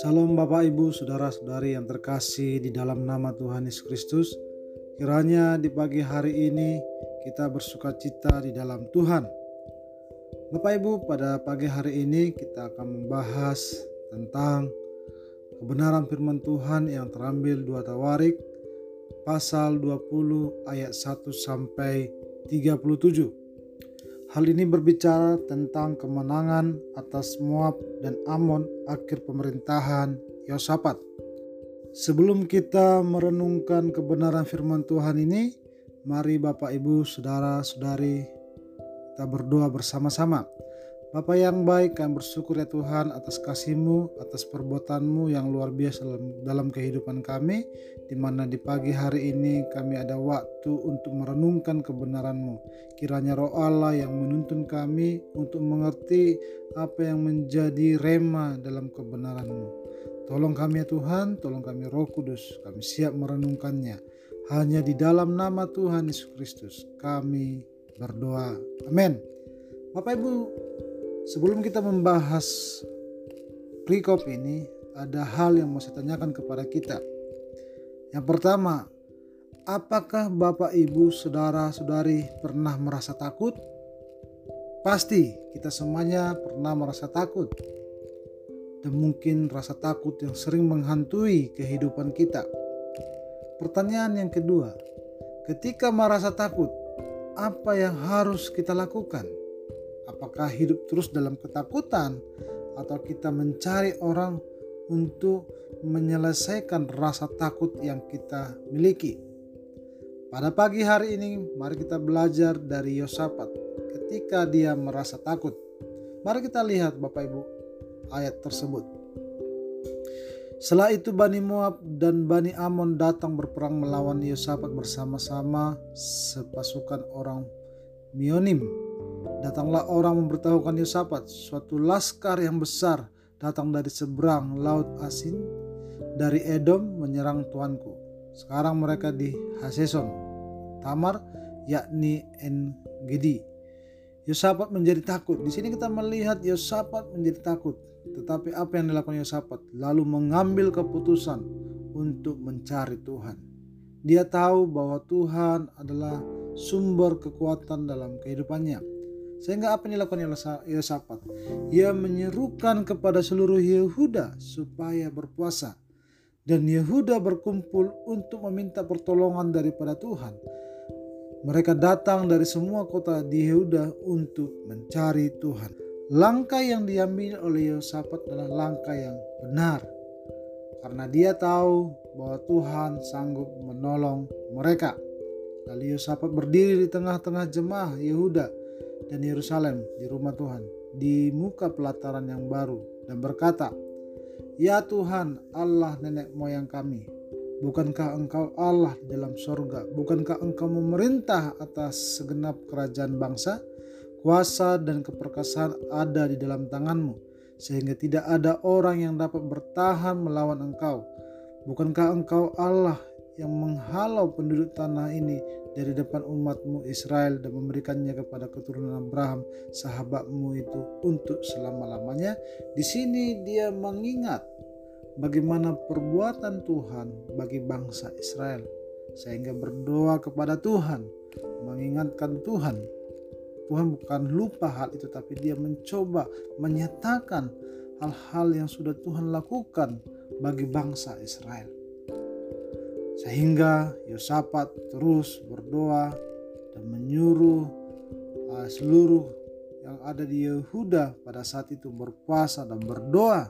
Salam Bapak Ibu, Saudara-saudari yang terkasih di dalam nama Tuhan Yesus Kristus. Kiranya di pagi hari ini kita bersuka cita di dalam Tuhan. Bapak Ibu, pada pagi hari ini kita akan membahas tentang kebenaran firman Tuhan yang terambil dua Tawarik pasal 20 ayat 1 sampai 37. Hal ini berbicara tentang kemenangan atas Moab dan Amon akhir pemerintahan Yosafat. Sebelum kita merenungkan kebenaran firman Tuhan ini, mari Bapak Ibu, saudara-saudari, kita berdoa bersama-sama. Bapak yang baik, kami bersyukur ya Tuhan atas kasih-Mu, atas perbuatan-Mu yang luar biasa dalam, dalam kehidupan kami, di mana di pagi hari ini kami ada waktu untuk merenungkan kebenaran-Mu. Kiranya roh Allah yang menuntun kami untuk mengerti apa yang menjadi rema dalam kebenaran-Mu. Tolong kami ya Tuhan, tolong kami roh kudus, kami siap merenungkannya. Hanya di dalam nama Tuhan Yesus Kristus kami berdoa. Amin. Bapak Ibu Sebelum kita membahas prekop ini, ada hal yang mau saya tanyakan kepada kita. Yang pertama, apakah Bapak, Ibu, saudara-saudari pernah merasa takut? Pasti kita semuanya pernah merasa takut. Dan mungkin rasa takut yang sering menghantui kehidupan kita. Pertanyaan yang kedua, ketika merasa takut, apa yang harus kita lakukan? Apakah hidup terus dalam ketakutan atau kita mencari orang untuk menyelesaikan rasa takut yang kita miliki? Pada pagi hari ini mari kita belajar dari Yosafat ketika dia merasa takut. Mari kita lihat Bapak Ibu ayat tersebut. Setelah itu Bani Moab dan Bani Amon datang berperang melawan Yosafat bersama-sama sepasukan orang Mionim Datanglah orang memberitahukan Yosafat, suatu laskar yang besar datang dari seberang laut asin dari Edom menyerang tuanku. Sekarang mereka di Haseson, Tamar, yakni En Gedi. Yosafat menjadi takut. Di sini kita melihat Yosafat menjadi takut. Tetapi apa yang dilakukan Yosafat? Lalu mengambil keputusan untuk mencari Tuhan. Dia tahu bahwa Tuhan adalah sumber kekuatan dalam kehidupannya. Sehingga apa yang dilakukan Yosafat? Ia menyerukan kepada seluruh Yehuda supaya berpuasa. Dan Yehuda berkumpul untuk meminta pertolongan daripada Tuhan. Mereka datang dari semua kota di Yehuda untuk mencari Tuhan. Langkah yang diambil oleh Yosafat adalah langkah yang benar. Karena dia tahu bahwa Tuhan sanggup menolong mereka. Lalu Yosafat berdiri di tengah-tengah jemaah Yehuda dan Yerusalem di rumah Tuhan di muka pelataran yang baru dan berkata, Ya Tuhan Allah nenek moyang kami, bukankah engkau Allah di dalam sorga? Bukankah engkau memerintah atas segenap kerajaan bangsa? Kuasa dan keperkasaan ada di dalam tanganmu, sehingga tidak ada orang yang dapat bertahan melawan engkau. Bukankah engkau Allah yang menghalau penduduk tanah ini dari depan umatmu Israel dan memberikannya kepada keturunan Abraham sahabatmu itu untuk selama-lamanya. Di sini dia mengingat bagaimana perbuatan Tuhan bagi bangsa Israel sehingga berdoa kepada Tuhan, mengingatkan Tuhan. Tuhan bukan lupa hal itu tapi dia mencoba menyatakan hal-hal yang sudah Tuhan lakukan bagi bangsa Israel. Sehingga Yosafat terus berdoa dan menyuruh uh, seluruh yang ada di Yehuda pada saat itu berpuasa dan berdoa.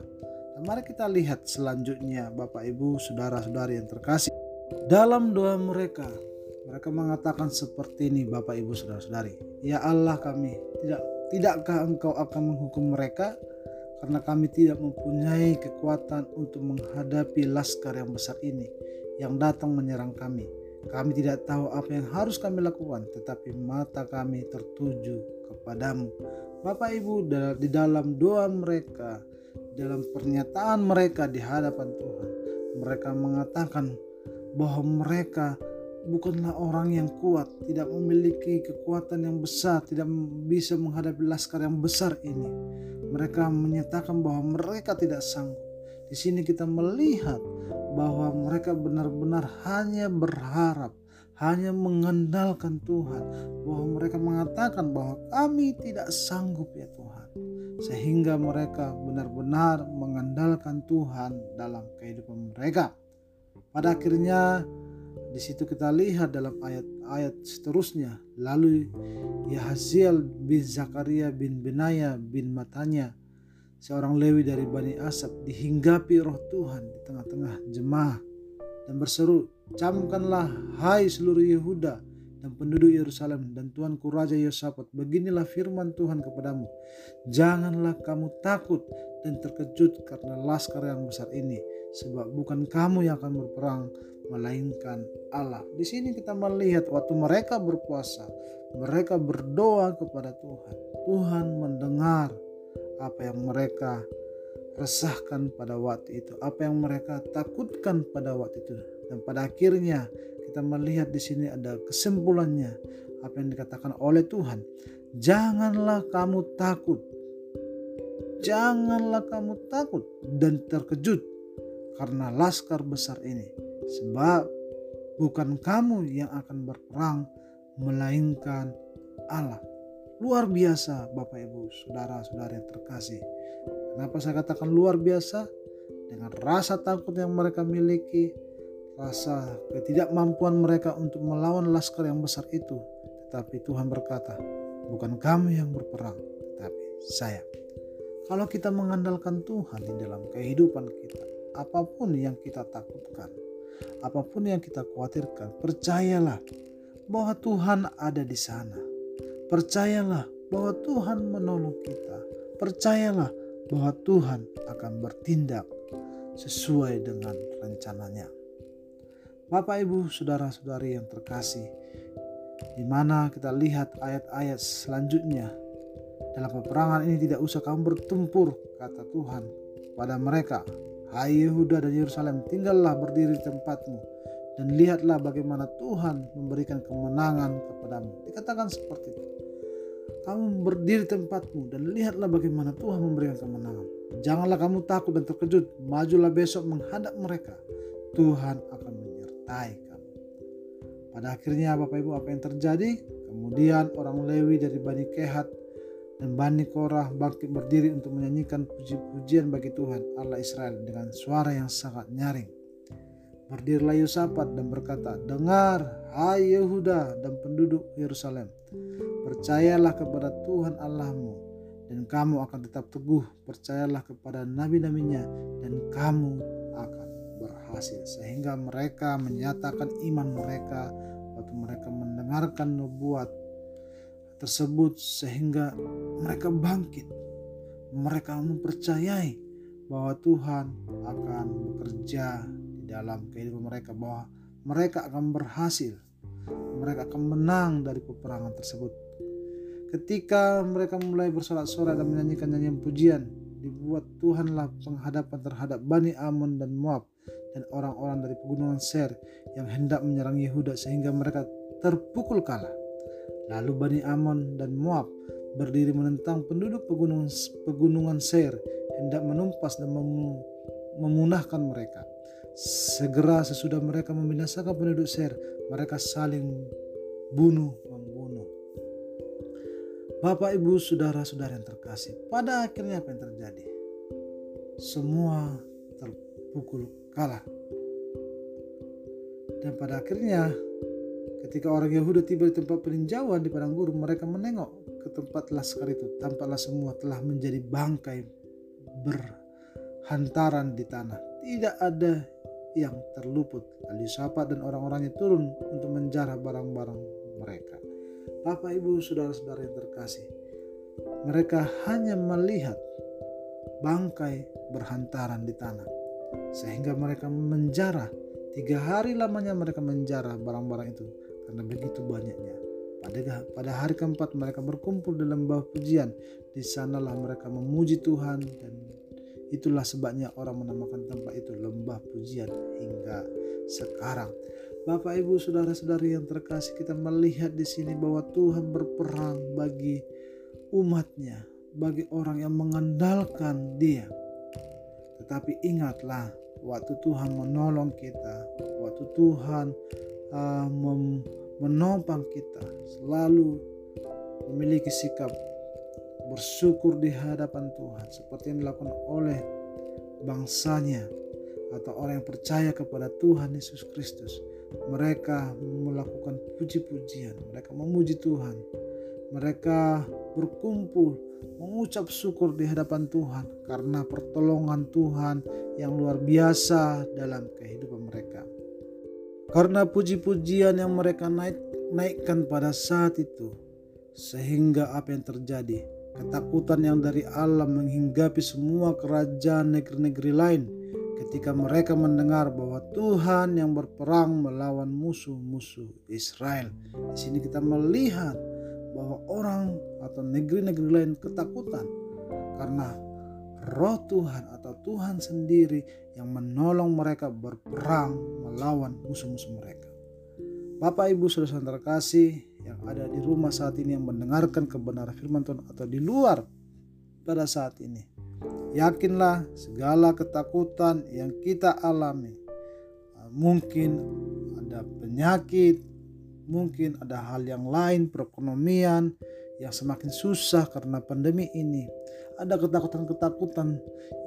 Dan mari kita lihat selanjutnya Bapak Ibu saudara-saudari yang terkasih. Dalam doa mereka, mereka mengatakan seperti ini Bapak Ibu saudara-saudari. Ya Allah kami, tidak tidakkah engkau akan menghukum mereka karena kami tidak mempunyai kekuatan untuk menghadapi laskar yang besar ini yang datang menyerang kami. Kami tidak tahu apa yang harus kami lakukan, tetapi mata kami tertuju kepadamu. Bapak Ibu, di dalam doa mereka, dalam pernyataan mereka di hadapan Tuhan, mereka mengatakan bahwa mereka bukanlah orang yang kuat, tidak memiliki kekuatan yang besar, tidak bisa menghadapi laskar yang besar ini. Mereka menyatakan bahwa mereka tidak sanggup. Di sini kita melihat bahwa mereka benar-benar hanya berharap, hanya mengandalkan Tuhan, bahwa mereka mengatakan bahwa kami tidak sanggup ya Tuhan. Sehingga mereka benar-benar mengandalkan Tuhan dalam kehidupan mereka. Pada akhirnya di situ kita lihat dalam ayat-ayat seterusnya. Lalu Yahaziel bin Zakaria bin Benaya bin Matanya seorang Lewi dari Bani Asap dihinggapi roh Tuhan di tengah-tengah jemaah dan berseru, camkanlah hai seluruh Yehuda dan penduduk Yerusalem dan Tuanku Raja Yosafat, beginilah firman Tuhan kepadamu, janganlah kamu takut dan terkejut karena laskar yang besar ini, sebab bukan kamu yang akan berperang, melainkan Allah. Di sini kita melihat waktu mereka berpuasa, mereka berdoa kepada Tuhan. Tuhan mendengar apa yang mereka resahkan pada waktu itu, apa yang mereka takutkan pada waktu itu. Dan pada akhirnya kita melihat di sini ada kesimpulannya apa yang dikatakan oleh Tuhan. Janganlah kamu takut. Janganlah kamu takut dan terkejut karena laskar besar ini Sebab bukan kamu yang akan berperang, melainkan Allah. Luar biasa Bapak Ibu, saudara-saudara yang terkasih. Kenapa saya katakan luar biasa? Dengan rasa takut yang mereka miliki, rasa ketidakmampuan mereka untuk melawan laskar yang besar itu. Tetapi Tuhan berkata, bukan kamu yang berperang, tetapi saya. Kalau kita mengandalkan Tuhan di dalam kehidupan kita, apa pun yang kita takutkan, apa pun yang kita khawatirkan, percayalah bahwa Tuhan ada di sana. Percayalah bahwa Tuhan menolong kita. Percayalah bahwa Tuhan akan bertindak sesuai dengan rencananya. Bapak, Ibu, saudara-saudari yang terkasih, di mana kita lihat ayat-ayat selanjutnya. Dalam peperangan ini tidak usah kamu bertempur, kata Tuhan pada mereka. Hai Yehuda dan Yerusalem, tinggallah berdiri di tempatmu dan lihatlah bagaimana Tuhan memberikan kemenangan kepadamu. Dikatakan seperti itu. Kamu berdiri di tempatmu dan lihatlah bagaimana Tuhan memberikan kemenangan. Janganlah kamu takut dan terkejut. Majulah besok menghadap mereka. Tuhan akan menyertai kamu. Pada akhirnya Bapak Ibu apa yang terjadi? Kemudian orang Lewi dari Bani Kehat dan Bani Korah bangkit berdiri untuk menyanyikan puji-pujian bagi Tuhan Allah Israel dengan suara yang sangat nyaring. Berdirilah Yosafat dan berkata, Dengar, hai Yehuda dan penduduk Yerusalem, percayalah kepada Tuhan Allahmu, dan kamu akan tetap teguh. Percayalah kepada nabi-nabinya, dan kamu akan berhasil. Sehingga mereka menyatakan iman mereka waktu mereka mendengarkan nubuat tersebut sehingga mereka bangkit. Mereka mempercayai bahwa Tuhan akan bekerja di dalam kehidupan mereka bahwa mereka akan berhasil. Mereka akan menang dari peperangan tersebut. Ketika mereka mulai bersorak-sorak dan menyanyikan nyanyian pujian, dibuat Tuhanlah penghadapan terhadap Bani Amon dan Moab dan orang-orang dari pegunungan Ser yang hendak menyerang Yehuda sehingga mereka terpukul kalah. Lalu Bani Amon dan Moab berdiri menentang penduduk pegunungan, pegunungan Seir hendak menumpas dan memunahkan mereka. Segera sesudah mereka membinasakan penduduk Seir, mereka saling bunuh membunuh. Bapak, Ibu, saudara-saudara yang terkasih, pada akhirnya apa yang terjadi? Semua terpukul kalah. Dan pada akhirnya Ketika orang Yahudi tiba di tempat peninjauan di padang gurun, mereka menengok ke tempat laskar itu. Tampaklah semua telah menjadi bangkai berhantaran di tanah. Tidak ada yang terluput. Ali Sapa dan orang-orangnya turun untuk menjarah barang-barang mereka. Bapak, Ibu, saudara-saudara yang terkasih, mereka hanya melihat bangkai berhantaran di tanah, sehingga mereka menjarah. Tiga hari lamanya mereka menjarah barang-barang itu karena begitu banyaknya. Pada, pada hari keempat mereka berkumpul dalam lembah pujian. Di sanalah mereka memuji Tuhan dan itulah sebabnya orang menamakan tempat itu lembah pujian hingga sekarang. Bapak Ibu saudara-saudari yang terkasih kita melihat di sini bahwa Tuhan berperang bagi umatnya, bagi orang yang mengandalkan dia. Tetapi ingatlah waktu Tuhan menolong kita, waktu Tuhan uh, menopang kita, selalu memiliki sikap bersyukur di hadapan Tuhan seperti yang dilakukan oleh bangsanya atau orang yang percaya kepada Tuhan Yesus Kristus. Mereka melakukan puji-pujian, mereka memuji Tuhan. Mereka berkumpul mengucap syukur di hadapan Tuhan karena pertolongan Tuhan yang luar biasa dalam kehidupan mereka. Karena puji-pujian yang mereka naik, naikkan pada saat itu, sehingga apa yang terjadi? Ketakutan yang dari Allah menghinggapi semua kerajaan negeri-negeri lain ketika mereka mendengar bahwa Tuhan yang berperang melawan musuh-musuh Israel. Di sini kita melihat bahwa orang atau negeri-negeri lain ketakutan karena roh Tuhan atau Tuhan sendiri yang menolong mereka berperang melawan musuh-musuh mereka. Bapak Ibu saudara terkasih, yang ada di rumah saat ini yang mendengarkan kebenaran firman Tuhan atau di luar pada saat ini. Yakinlah segala ketakutan yang kita alami. Mungkin ada penyakit, mungkin ada hal yang lain, perekonomian yang semakin susah karena pandemi ini. Ada ketakutan-ketakutan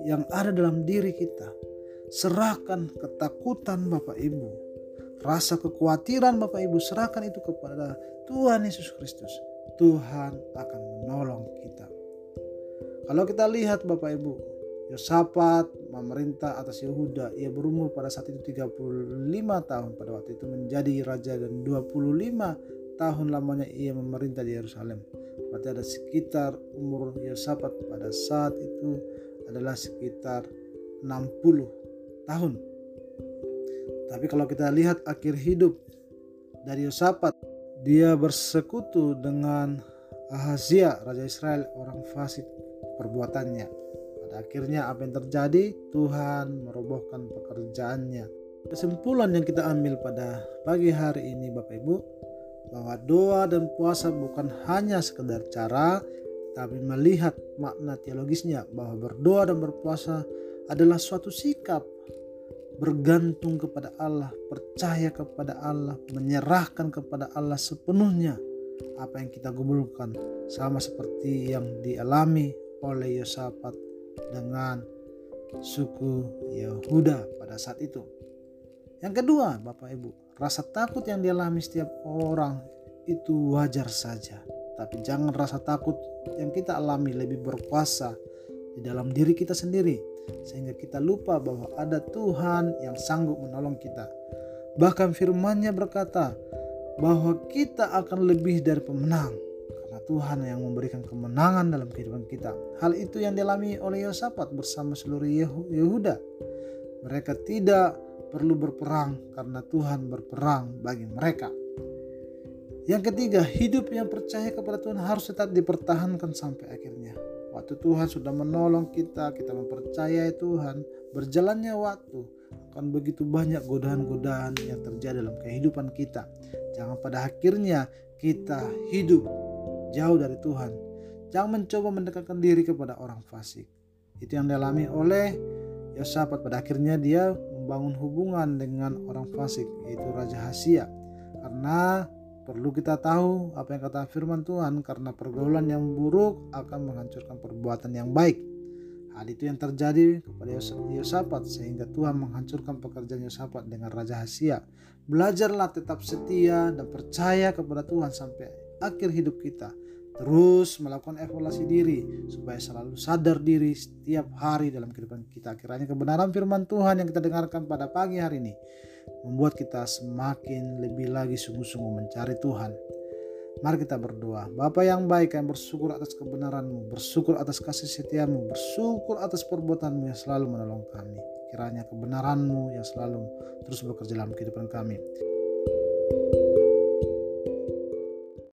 yang ada dalam diri kita. Serahkan ketakutan Bapak Ibu. Rasa kekhawatiran Bapak Ibu serahkan itu kepada Tuhan Yesus Kristus, Tuhan akan menolong kita. Kalau kita lihat Bapak Ibu, Yosafat memerintah atas Yehuda, ia berumur pada saat itu 35 tahun pada waktu itu menjadi raja dan 25 tahun lamanya ia memerintah di Yerusalem. Berarti ada sekitar umur Yosafat pada saat itu adalah sekitar 60 tahun. Tapi kalau kita lihat akhir hidup dari Yosafat dia bersekutu dengan Ahazia, Raja Israel, orang fasik perbuatannya. Pada akhirnya apa yang terjadi? Tuhan merobohkan pekerjaannya. Kesimpulan yang kita ambil pada pagi hari ini Bapak Ibu, bahwa doa dan puasa bukan hanya sekedar cara, tapi melihat makna teologisnya bahwa berdoa dan berpuasa adalah suatu sikap bergantung kepada Allah, percaya kepada Allah, menyerahkan kepada Allah sepenuhnya apa yang kita gumulkan sama seperti yang dialami oleh Yosafat dengan suku Yehuda pada saat itu. Yang kedua, Bapak Ibu, rasa takut yang dialami setiap orang itu wajar saja. Tapi jangan rasa takut yang kita alami lebih berkuasa di dalam diri kita sendiri sehingga kita lupa bahwa ada Tuhan yang sanggup menolong kita. Bahkan firman-Nya berkata bahwa kita akan lebih dari pemenang karena Tuhan yang memberikan kemenangan dalam kehidupan kita. Hal itu yang dialami oleh Yosafat bersama seluruh Yehuda. Mereka tidak perlu berperang karena Tuhan berperang bagi mereka. Yang ketiga, hidup yang percaya kepada Tuhan harus tetap dipertahankan sampai akhirnya. Waktu Tuhan sudah menolong kita, kita mempercayai Tuhan, berjalannya waktu akan begitu banyak godaan-godaan yang terjadi dalam kehidupan kita. Jangan pada akhirnya kita hidup jauh dari Tuhan. Jangan mencoba mendekatkan diri kepada orang fasik. Itu yang dialami oleh Yosafat. Pada akhirnya dia membangun hubungan dengan orang fasik, yaitu Raja Hasia. Karena Perlu kita tahu apa yang kata firman Tuhan karena pergaulan yang buruk akan menghancurkan perbuatan yang baik. Hal itu yang terjadi kepada Yosafat sehingga Tuhan menghancurkan pekerjaan Yosafat dengan Raja Hasia. Belajarlah tetap setia dan percaya kepada Tuhan sampai akhir hidup kita. Terus melakukan evaluasi diri supaya selalu sadar diri setiap hari dalam kehidupan kita. Kiranya kebenaran firman Tuhan yang kita dengarkan pada pagi hari ini membuat kita semakin lebih lagi sungguh-sungguh mencari Tuhan. Mari kita berdoa. Bapa yang baik yang bersyukur atas kebenaranmu, bersyukur atas kasih setiamu, bersyukur atas perbuatanmu yang selalu menolong kami. Kiranya kebenaranmu yang selalu terus bekerja dalam kehidupan kami.